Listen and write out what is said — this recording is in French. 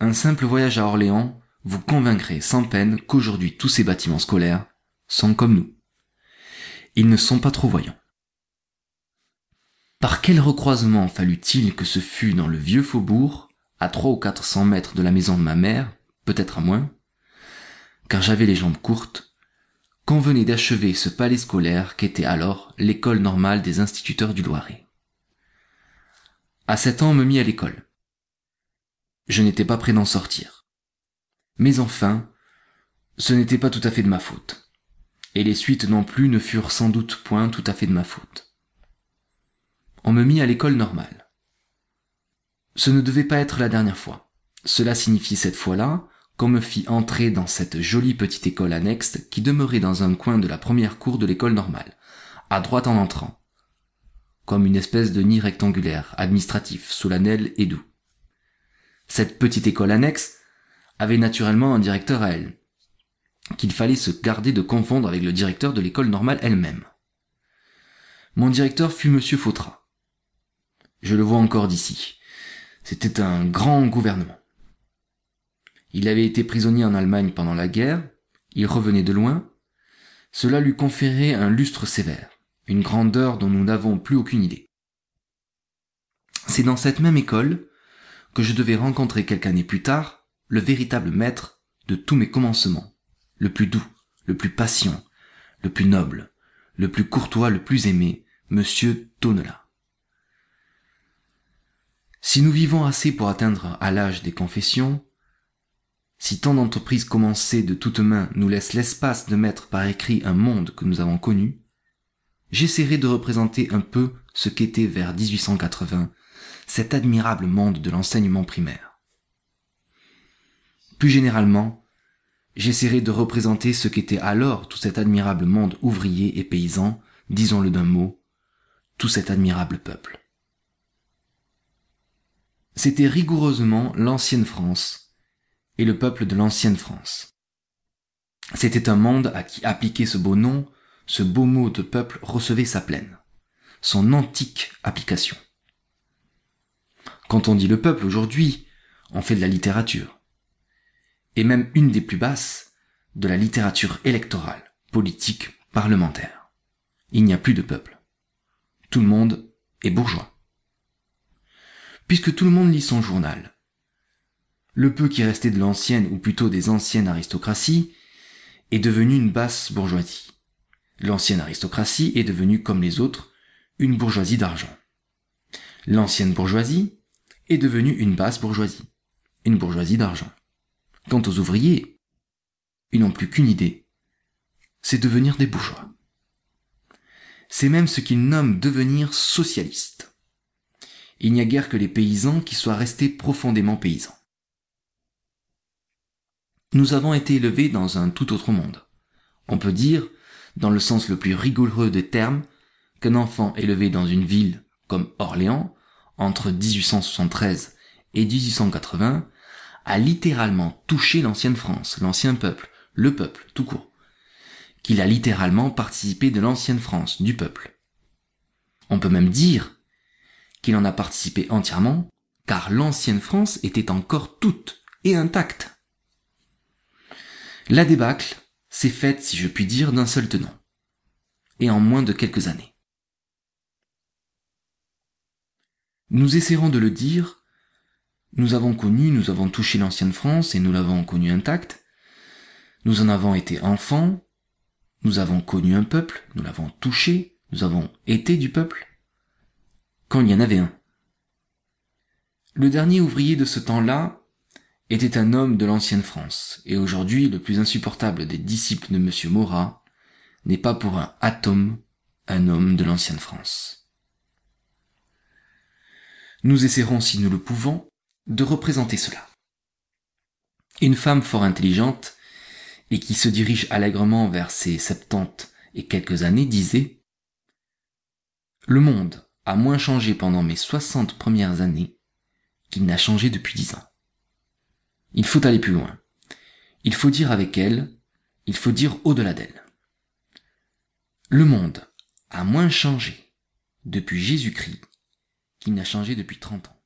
Un simple voyage à Orléans vous convaincrait sans peine qu'aujourd'hui tous ces bâtiments scolaires sont comme nous. Ils ne sont pas trop voyants. Par quel recroisement fallut-il que ce fût dans le vieux faubourg, à trois ou quatre cents mètres de la maison de ma mère, peut-être à moins, car j'avais les jambes courtes, qu'on venait d'achever ce palais scolaire qu'était alors l'école normale des instituteurs du Loiret? À sept ans, on me mit à l'école. Je n'étais pas prêt d'en sortir. Mais enfin, ce n'était pas tout à fait de ma faute. Et les suites non plus ne furent sans doute point tout à fait de ma faute. On me mit à l'école normale. Ce ne devait pas être la dernière fois. Cela signifie cette fois-là qu'on me fit entrer dans cette jolie petite école annexe qui demeurait dans un coin de la première cour de l'école normale, à droite en entrant, comme une espèce de nid rectangulaire, administratif, solennel et doux. Cette petite école annexe avait naturellement un directeur à elle, qu'il fallait se garder de confondre avec le directeur de l'école normale elle-même. Mon directeur fut monsieur Fautrat. Je le vois encore d'ici. C'était un grand gouvernement. Il avait été prisonnier en Allemagne pendant la guerre, il revenait de loin, cela lui conférait un lustre sévère, une grandeur dont nous n'avons plus aucune idée. C'est dans cette même école que je devais rencontrer quelques années plus tard le véritable maître de tous mes commencements, le plus doux, le plus patient, le plus noble, le plus courtois, le plus aimé, monsieur Tonela. Si nous vivons assez pour atteindre à l'âge des confessions, si tant d'entreprises commencées de toutes mains nous laissent l'espace de mettre par écrit un monde que nous avons connu, j'essaierai de représenter un peu ce qu'était vers 1880 cet admirable monde de l'enseignement primaire. Plus généralement, j'essaierai de représenter ce qu'était alors tout cet admirable monde ouvrier et paysan, disons-le d'un mot, tout cet admirable peuple. C'était rigoureusement l'ancienne France, et le peuple de l'ancienne France. C'était un monde à qui appliquer ce beau nom, ce beau mot de peuple recevait sa pleine, son antique application. Quand on dit le peuple aujourd'hui, on fait de la littérature. Et même une des plus basses, de la littérature électorale, politique, parlementaire. Il n'y a plus de peuple. Tout le monde est bourgeois. Puisque tout le monde lit son journal, le peu qui restait de l'ancienne, ou plutôt des anciennes aristocraties, est devenu une basse bourgeoisie. L'ancienne aristocratie est devenue, comme les autres, une bourgeoisie d'argent. L'ancienne bourgeoisie est devenue une basse bourgeoisie, une bourgeoisie d'argent. Quant aux ouvriers, ils n'ont plus qu'une idée, c'est devenir des bourgeois. C'est même ce qu'ils nomment devenir socialistes. Il n'y a guère que les paysans qui soient restés profondément paysans. Nous avons été élevés dans un tout autre monde. On peut dire, dans le sens le plus rigoureux des termes, qu'un enfant élevé dans une ville comme Orléans, entre 1873 et 1880, a littéralement touché l'ancienne France, l'ancien peuple, le peuple, tout court. Qu'il a littéralement participé de l'ancienne France, du peuple. On peut même dire qu'il en a participé entièrement, car l'ancienne France était encore toute et intacte. La débâcle s'est faite, si je puis dire, d'un seul tenant, et en moins de quelques années. Nous essaierons de le dire, nous avons connu, nous avons touché l'ancienne France et nous l'avons connue intacte, nous en avons été enfants, nous avons connu un peuple, nous l'avons touché, nous avons été du peuple, quand il y en avait un. Le dernier ouvrier de ce temps-là était un homme de l'ancienne France, et aujourd'hui le plus insupportable des disciples de M. Maurras n'est pas pour un atome un homme de l'ancienne France. Nous essaierons, si nous le pouvons, de représenter cela. Une femme fort intelligente, et qui se dirige allègrement vers ses septante et quelques années, disait Le monde a moins changé pendant mes soixante premières années qu'il n'a changé depuis dix ans. Il faut aller plus loin. Il faut dire avec elle, il faut dire au-delà d'elle. Le monde a moins changé depuis Jésus-Christ qu'il n'a changé depuis trente ans.